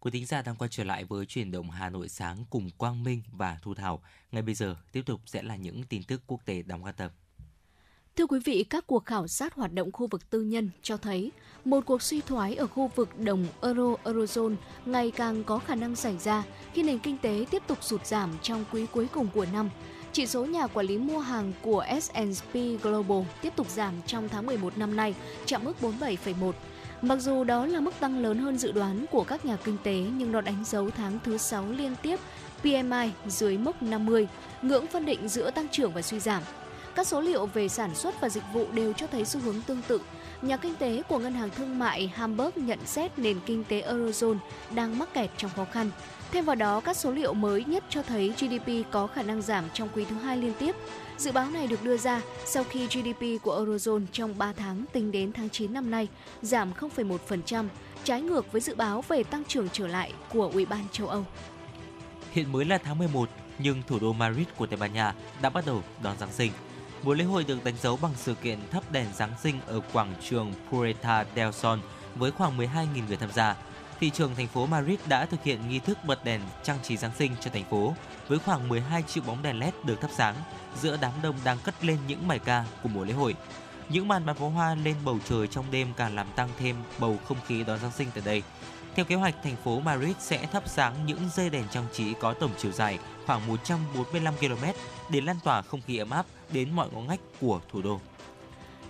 Quý thính giả đang quay trở lại với chuyển động Hà Nội sáng cùng Quang Minh và Thu Thảo. Ngay bây giờ tiếp tục sẽ là những tin tức quốc tế đáng quan tâm. Thưa quý vị, các cuộc khảo sát hoạt động khu vực tư nhân cho thấy một cuộc suy thoái ở khu vực đồng euro eurozone ngày càng có khả năng xảy ra khi nền kinh tế tiếp tục sụt giảm trong quý cuối cùng của năm. Chỉ số nhà quản lý mua hàng của S&P Global tiếp tục giảm trong tháng 11 năm nay, chạm mức 47,1. Mặc dù đó là mức tăng lớn hơn dự đoán của các nhà kinh tế nhưng nó đánh dấu tháng thứ 6 liên tiếp PMI dưới mốc 50, ngưỡng phân định giữa tăng trưởng và suy giảm. Các số liệu về sản xuất và dịch vụ đều cho thấy xu hướng tương tự. Nhà kinh tế của Ngân hàng Thương mại Hamburg nhận xét nền kinh tế Eurozone đang mắc kẹt trong khó khăn. Thêm vào đó, các số liệu mới nhất cho thấy GDP có khả năng giảm trong quý thứ hai liên tiếp. Dự báo này được đưa ra sau khi GDP của Eurozone trong 3 tháng tính đến tháng 9 năm nay giảm 0,1%, trái ngược với dự báo về tăng trưởng trở lại của Ủy ban châu Âu. Hiện mới là tháng 11, nhưng thủ đô Madrid của Tây Ban Nha đã bắt đầu đón Giáng sinh. Buổi lễ hội được đánh dấu bằng sự kiện thắp đèn Giáng sinh ở quảng trường Pureta del Sol với khoảng 12.000 người tham gia. Thị trường thành phố Madrid đã thực hiện nghi thức bật đèn trang trí Giáng sinh cho thành phố với khoảng 12 triệu bóng đèn LED được thắp sáng giữa đám đông đang cất lên những bài ca của buổi lễ hội. Những màn bắn pháo hoa lên bầu trời trong đêm càng làm tăng thêm bầu không khí đón Giáng sinh tại đây. Theo kế hoạch, thành phố Madrid sẽ thắp sáng những dây đèn trang trí có tổng chiều dài khoảng 145 km để lan tỏa không khí ấm áp đến mọi ngõ ngách của thủ đô.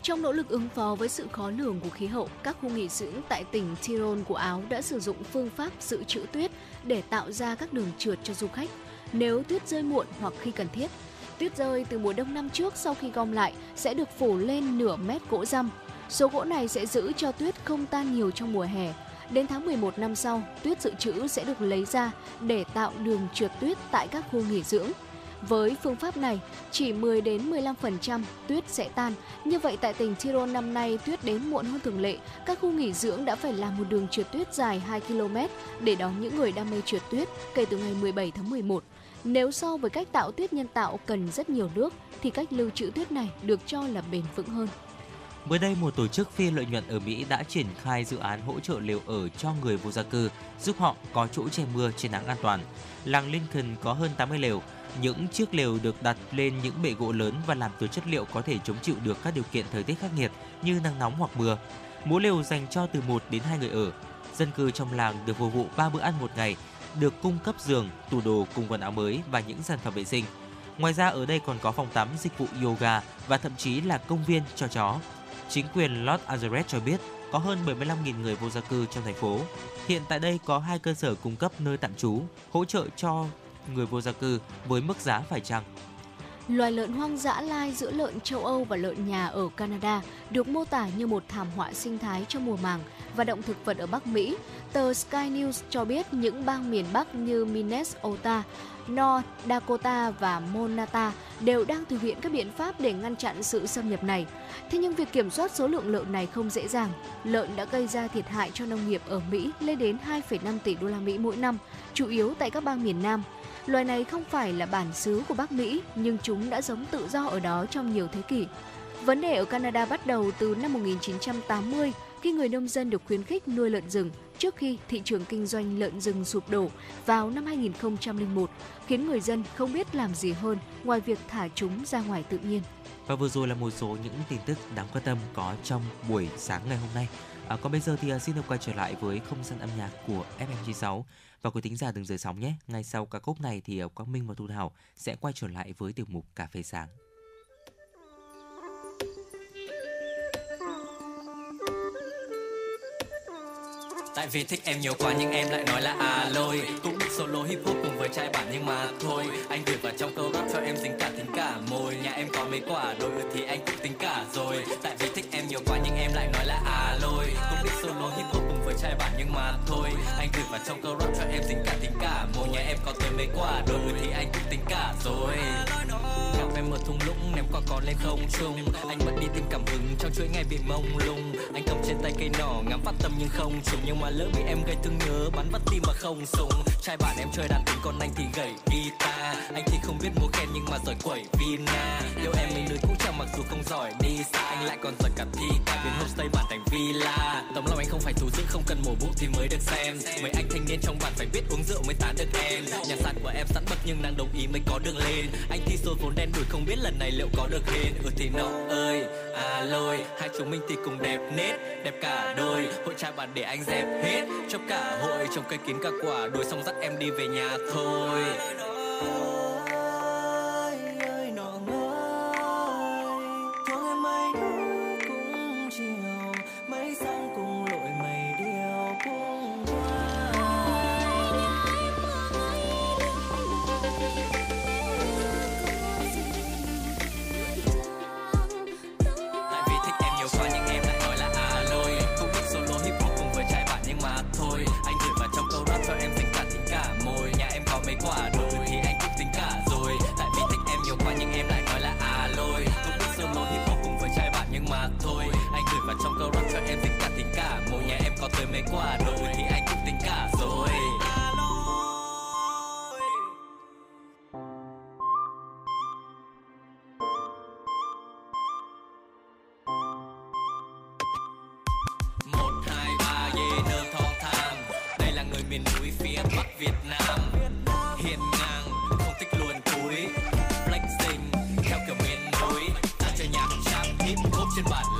Trong nỗ lực ứng phó với sự khó lường của khí hậu, các khu nghỉ dưỡng tại tỉnh Tyrol của Áo đã sử dụng phương pháp dự trữ tuyết để tạo ra các đường trượt cho du khách nếu tuyết rơi muộn hoặc khi cần thiết. Tuyết rơi từ mùa đông năm trước sau khi gom lại sẽ được phủ lên nửa mét gỗ răm. Số gỗ này sẽ giữ cho tuyết không tan nhiều trong mùa hè. Đến tháng 11 năm sau, tuyết dự trữ sẽ được lấy ra để tạo đường trượt tuyết tại các khu nghỉ dưỡng. Với phương pháp này, chỉ 10 đến 15% tuyết sẽ tan. Như vậy tại tỉnh Tyrol năm nay tuyết đến muộn hơn thường lệ. Các khu nghỉ dưỡng đã phải làm một đường trượt tuyết dài 2 km để đón những người đam mê trượt tuyết kể từ ngày 17 tháng 11. Nếu so với cách tạo tuyết nhân tạo cần rất nhiều nước thì cách lưu trữ tuyết này được cho là bền vững hơn. Mới đây, một tổ chức phi lợi nhuận ở Mỹ đã triển khai dự án hỗ trợ lều ở cho người vô gia cư, giúp họ có chỗ che mưa che nắng an toàn. Làng Lincoln có hơn 80 lều, những chiếc lều được đặt lên những bệ gỗ lớn và làm từ chất liệu có thể chống chịu được các điều kiện thời tiết khắc nghiệt như nắng nóng hoặc mưa. Mỗi lều dành cho từ 1 đến 2 người ở. Dân cư trong làng được phục vụ 3 bữa ăn một ngày, được cung cấp giường, tủ đồ cùng quần áo mới và những sản phẩm vệ sinh. Ngoài ra ở đây còn có phòng tắm, dịch vụ yoga và thậm chí là công viên cho chó. Chính quyền Los Angeles cho biết có hơn 75.000 người vô gia cư trong thành phố. Hiện tại đây có hai cơ sở cung cấp nơi tạm trú, hỗ trợ cho người vô gia cư với mức giá phải chăng. Loài lợn hoang dã lai giữa lợn châu Âu và lợn nhà ở Canada được mô tả như một thảm họa sinh thái trong mùa màng và động thực vật ở Bắc Mỹ. Tờ Sky News cho biết những bang miền Bắc như Minnesota, North Dakota và Monata đều đang thực hiện các biện pháp để ngăn chặn sự xâm nhập này. Thế nhưng việc kiểm soát số lượng lợn này không dễ dàng. Lợn đã gây ra thiệt hại cho nông nghiệp ở Mỹ lên đến 2,5 tỷ đô la Mỹ mỗi năm, chủ yếu tại các bang miền Nam. Loài này không phải là bản xứ của Bắc Mỹ, nhưng chúng đã sống tự do ở đó trong nhiều thế kỷ. Vấn đề ở Canada bắt đầu từ năm 1980 khi người nông dân được khuyến khích nuôi lợn rừng trước khi thị trường kinh doanh lợn rừng sụp đổ vào năm 2001, khiến người dân không biết làm gì hơn ngoài việc thả chúng ra ngoài tự nhiên. Và vừa rồi là một số những tin tức đáng quan tâm có trong buổi sáng ngày hôm nay. À, còn bây giờ thì à, xin được quay trở lại với không gian âm nhạc của FM96 và quý thính giả đừng rời sóng nhé. Ngay sau ca khúc này thì ờ, Quang Minh và Thu Thảo sẽ quay trở lại với tiểu mục Cà phê sáng. Tại vì thích em nhiều quá nhưng em lại nói là à lôi Cũng được solo hip hop cùng với trai bản nhưng mà thôi Anh gửi vào trong câu rap cho em dính cả tính cả môi Nhà em có mấy quả, đôi thì anh cũng tính cả rồi Tại vì thích em nhiều quá nhưng em trai bản nhưng mà thôi. Anh gửi vào trong câu rap cho em tính cả tính cả mỗi Nhà em có tới mấy quả, đôi thì anh cũng tính cả rồi em ở thung lũng ném quả còn lên không trung Anh bật đi tìm cảm hứng trong chuỗi ngày bị mông lung. Anh cầm trên tay cây nỏ, ngắm phát tâm nhưng không trùng. Nhưng mà lỡ bị em gây thương nhớ, bắn vắt tim mà không súng. Trai bạn em chơi đàn tính còn anh thì gầy guitar. Anh thì không biết múa khen nhưng mà giỏi quẩy vina. Yêu em mình nơi cũng chẳng mặc dù không giỏi, đi xa. Anh lại còn giỏi cả thi ca, biến homestay bản thành villa. Tấm lòng anh không phải thú giữ, không cần mổ bụng thì mới được xem. Mấy anh thanh niên trong bản phải biết uống rượu mới tán được em. Nhà sàn của em sẵn bậc nhưng nàng đồng ý mới có đường lên. Anh thi số vốn đen đủ không biết lần này liệu có được hên Ừ thì nó ơi à lôi, hai chúng mình thì cùng đẹp nết, đẹp cả đôi. Hội trai bạn để anh dẹp hết, cho cả hội trồng cây kín cả quả. Đuổi xong dắt em đi về nhà thôi. Hip hop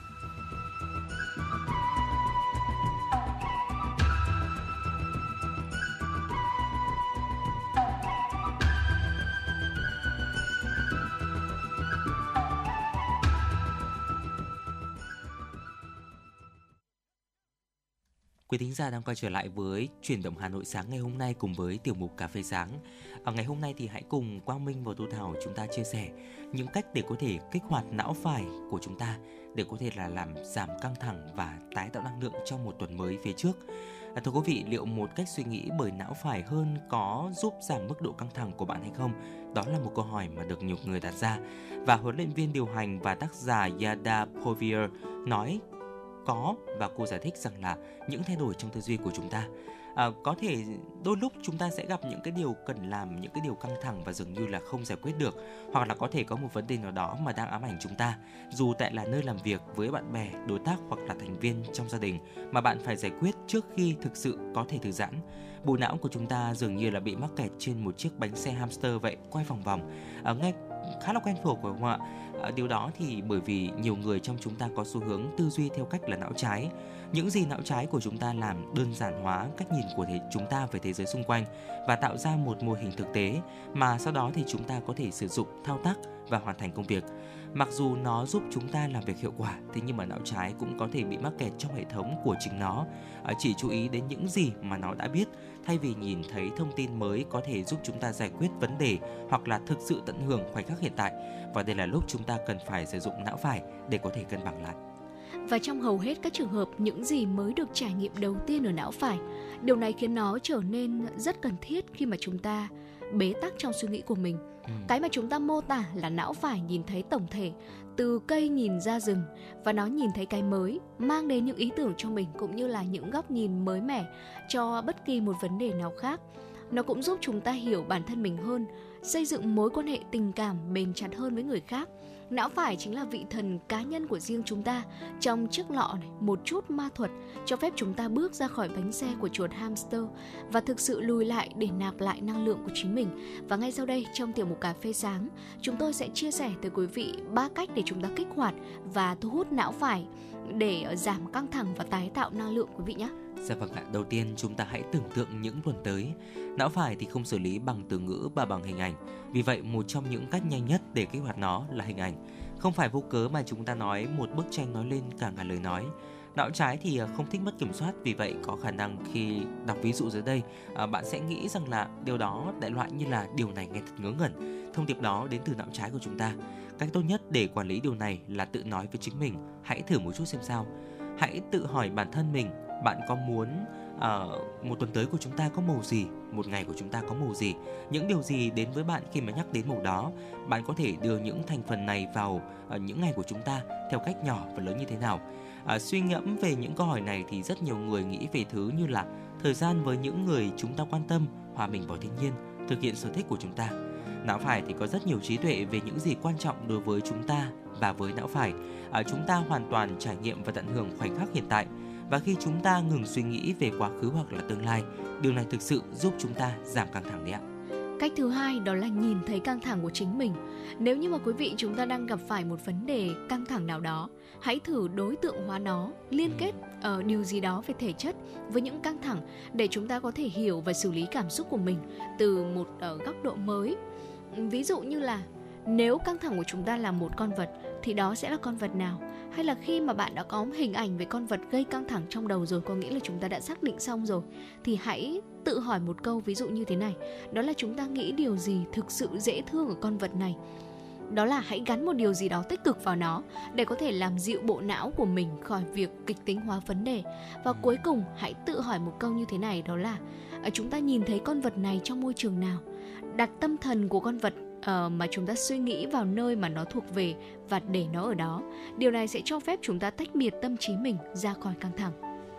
Quý thính giả đang quay trở lại với chuyển động Hà Nội sáng ngày hôm nay cùng với tiểu mục Cà phê sáng. Ở ngày hôm nay thì hãy cùng Quang Minh và Thu Thảo chúng ta chia sẻ những cách để có thể kích hoạt não phải của chúng ta để có thể là làm giảm căng thẳng và tái tạo năng lượng trong một tuần mới phía trước. À, thưa quý vị, liệu một cách suy nghĩ bởi não phải hơn có giúp giảm mức độ căng thẳng của bạn hay không? Đó là một câu hỏi mà được nhiều người đặt ra. Và huấn luyện viên điều hành và tác giả Yada Povier nói có và cô giải thích rằng là những thay đổi trong tư duy của chúng ta. À, có thể đôi lúc chúng ta sẽ gặp những cái điều cần làm những cái điều căng thẳng và dường như là không giải quyết được hoặc là có thể có một vấn đề nào đó mà đang ám ảnh chúng ta. Dù tại là nơi làm việc với bạn bè đối tác hoặc là thành viên trong gia đình mà bạn phải giải quyết trước khi thực sự có thể thư giãn. Bộ não của chúng ta dường như là bị mắc kẹt trên một chiếc bánh xe hamster vậy quay vòng vòng. À, nghe khá là quen thuộc phải không ạ? À, điều đó thì bởi vì nhiều người trong chúng ta có xu hướng tư duy theo cách là não trái. Những gì não trái của chúng ta làm đơn giản hóa cách nhìn của thế chúng ta về thế giới xung quanh và tạo ra một mô hình thực tế mà sau đó thì chúng ta có thể sử dụng thao tác và hoàn thành công việc. Mặc dù nó giúp chúng ta làm việc hiệu quả thế nhưng mà não trái cũng có thể bị mắc kẹt trong hệ thống của chính nó. À, chỉ chú ý đến những gì mà nó đã biết thay vì nhìn thấy thông tin mới có thể giúp chúng ta giải quyết vấn đề hoặc là thực sự tận hưởng khoảnh khắc hiện tại và đây là lúc chúng ta cần phải sử dụng não phải để có thể cân bằng lại và trong hầu hết các trường hợp những gì mới được trải nghiệm đầu tiên ở não phải điều này khiến nó trở nên rất cần thiết khi mà chúng ta bế tắc trong suy nghĩ của mình ừ. cái mà chúng ta mô tả là não phải nhìn thấy tổng thể từ cây nhìn ra rừng và nó nhìn thấy cái mới, mang đến những ý tưởng cho mình cũng như là những góc nhìn mới mẻ cho bất kỳ một vấn đề nào khác. Nó cũng giúp chúng ta hiểu bản thân mình hơn, xây dựng mối quan hệ tình cảm bền chặt hơn với người khác. Não phải chính là vị thần cá nhân của riêng chúng ta. Trong chiếc lọ này, một chút ma thuật cho phép chúng ta bước ra khỏi bánh xe của chuột hamster và thực sự lùi lại để nạp lại năng lượng của chính mình. Và ngay sau đây, trong tiểu mục cà phê sáng, chúng tôi sẽ chia sẻ tới quý vị ba cách để chúng ta kích hoạt và thu hút não phải để ờ, giảm căng thẳng và tái tạo năng lượng quý vị nhé. Dạ vâng ạ, đầu tiên chúng ta hãy tưởng tượng những tuần tới. Não phải thì không xử lý bằng từ ngữ và bằng hình ảnh. Vì vậy, một trong những cách nhanh nhất để kích hoạt nó là hình ảnh. Không phải vô cớ mà chúng ta nói một bức tranh nói lên cả ngàn lời nói. Não trái thì ờ, không thích mất kiểm soát, vì vậy có khả năng khi đọc ví dụ dưới đây, ờ, bạn sẽ nghĩ rằng là điều đó đại loại như là điều này nghe thật ngớ ngẩn. Thông điệp đó đến từ não trái của chúng ta. Cách tốt nhất để quản lý điều này là tự nói với chính mình, hãy thử một chút xem sao. Hãy tự hỏi bản thân mình bạn có muốn uh, một tuần tới của chúng ta có màu gì một ngày của chúng ta có màu gì? Những điều gì đến với bạn khi mà nhắc đến màu đó? Bạn có thể đưa những thành phần này vào uh, những ngày của chúng ta theo cách nhỏ và lớn như thế nào? Uh, suy ngẫm về những câu hỏi này thì rất nhiều người nghĩ về thứ như là thời gian với những người chúng ta quan tâm hòa mình vào thiên nhiên thực hiện sở thích của chúng ta não phải thì có rất nhiều trí tuệ về những gì quan trọng đối với chúng ta và với não phải à, chúng ta hoàn toàn trải nghiệm và tận hưởng khoảnh khắc hiện tại và khi chúng ta ngừng suy nghĩ về quá khứ hoặc là tương lai, điều này thực sự giúp chúng ta giảm căng thẳng đấy ạ. Cách thứ hai đó là nhìn thấy căng thẳng của chính mình. Nếu như mà quý vị chúng ta đang gặp phải một vấn đề căng thẳng nào đó, hãy thử đối tượng hóa nó, liên kết ở uh, điều gì đó về thể chất với những căng thẳng để chúng ta có thể hiểu và xử lý cảm xúc của mình từ một uh, góc độ mới. Ví dụ như là, nếu căng thẳng của chúng ta là một con vật, thì đó sẽ là con vật nào? Hay là khi mà bạn đã có hình ảnh về con vật gây căng thẳng trong đầu rồi, có nghĩa là chúng ta đã xác định xong rồi, thì hãy tự hỏi một câu ví dụ như thế này. Đó là chúng ta nghĩ điều gì thực sự dễ thương ở con vật này? Đó là hãy gắn một điều gì đó tích cực vào nó để có thể làm dịu bộ não của mình khỏi việc kịch tính hóa vấn đề. Và cuối cùng, hãy tự hỏi một câu như thế này, đó là ờ, chúng ta nhìn thấy con vật này trong môi trường nào? Đặt tâm thần của con vật uh, mà chúng ta suy nghĩ vào nơi mà nó thuộc về và để nó ở đó điều này sẽ cho phép chúng ta tách biệt tâm trí mình ra khỏi căng thẳng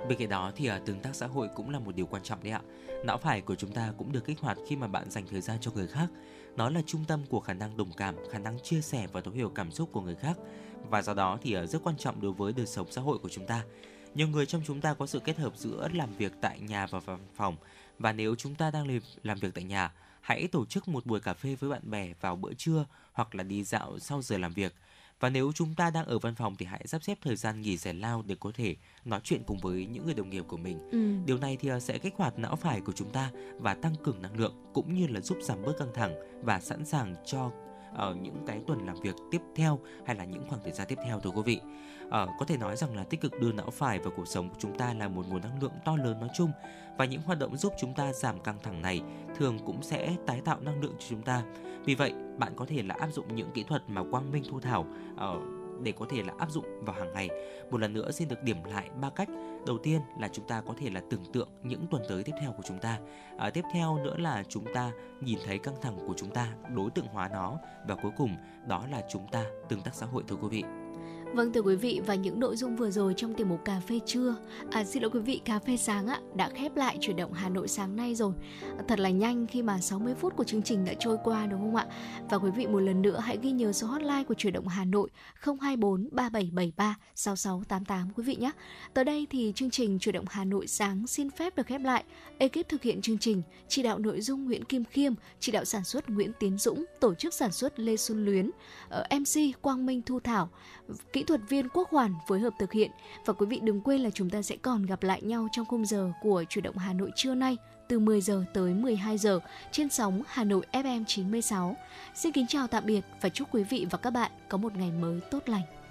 Bên cạnh đó thì ờ, tương tác xã hội cũng là một điều quan trọng đấy ạ. Não phải của chúng ta cũng được kích hoạt khi mà bạn dành thời gian cho người khác. Nó là trung tâm của khả năng đồng cảm, khả năng chia sẻ và thấu hiểu cảm xúc của người khác. Và do đó thì ờ, rất quan trọng đối với đời sống xã hội của chúng ta. Nhiều người trong chúng ta có sự kết hợp giữa làm việc tại nhà và văn phòng. Và nếu chúng ta đang làm việc tại nhà, hãy tổ chức một buổi cà phê với bạn bè vào bữa trưa hoặc là đi dạo sau giờ làm việc. Và nếu chúng ta đang ở văn phòng thì hãy sắp xếp thời gian nghỉ giải lao để có thể nói chuyện cùng với những người đồng nghiệp của mình. Ừ. Điều này thì ờ, sẽ kích hoạt não phải của chúng ta và tăng cường năng lượng cũng như là giúp giảm bớt căng thẳng và sẵn sàng cho ở những cái tuần làm việc tiếp theo hay là những khoảng thời gian tiếp theo thưa quý vị. À, có thể nói rằng là tích cực đưa não phải vào cuộc sống của chúng ta là một nguồn năng lượng to lớn nói chung và những hoạt động giúp chúng ta giảm căng thẳng này thường cũng sẽ tái tạo năng lượng cho chúng ta. Vì vậy, bạn có thể là áp dụng những kỹ thuật mà Quang Minh Thu Thảo uh, để có thể là áp dụng vào hàng ngày. Một lần nữa xin được điểm lại ba cách. Đầu tiên là chúng ta có thể là tưởng tượng những tuần tới tiếp theo của chúng ta. À, tiếp theo nữa là chúng ta nhìn thấy căng thẳng của chúng ta, đối tượng hóa nó và cuối cùng đó là chúng ta tương tác xã hội thưa quý vị. Vâng thưa quý vị và những nội dung vừa rồi trong tiểu mục cà phê trưa, à, xin lỗi quý vị cà phê sáng ạ đã khép lại chuyển động Hà Nội sáng nay rồi. Thật là nhanh khi mà 60 phút của chương trình đã trôi qua đúng không ạ? Và quý vị một lần nữa hãy ghi nhớ số hotline của chuyển động Hà Nội 024 3773 6688 quý vị nhé. Tới đây thì chương trình chuyển động Hà Nội sáng xin phép được khép lại. Ekip thực hiện chương trình chỉ đạo nội dung Nguyễn Kim Khiêm, chỉ đạo sản xuất Nguyễn Tiến Dũng, tổ chức sản xuất Lê Xuân Luyến, ờ, ở MC Quang Minh Thu Thảo, kỹ kỹ thuật viên Quốc Hoàn phối hợp thực hiện và quý vị đừng quên là chúng ta sẽ còn gặp lại nhau trong khung giờ của chủ động Hà Nội trưa nay, từ 10 giờ tới 12 giờ, trên sóng Hà Nội FM 96. Xin kính chào tạm biệt và chúc quý vị và các bạn có một ngày mới tốt lành.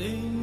定。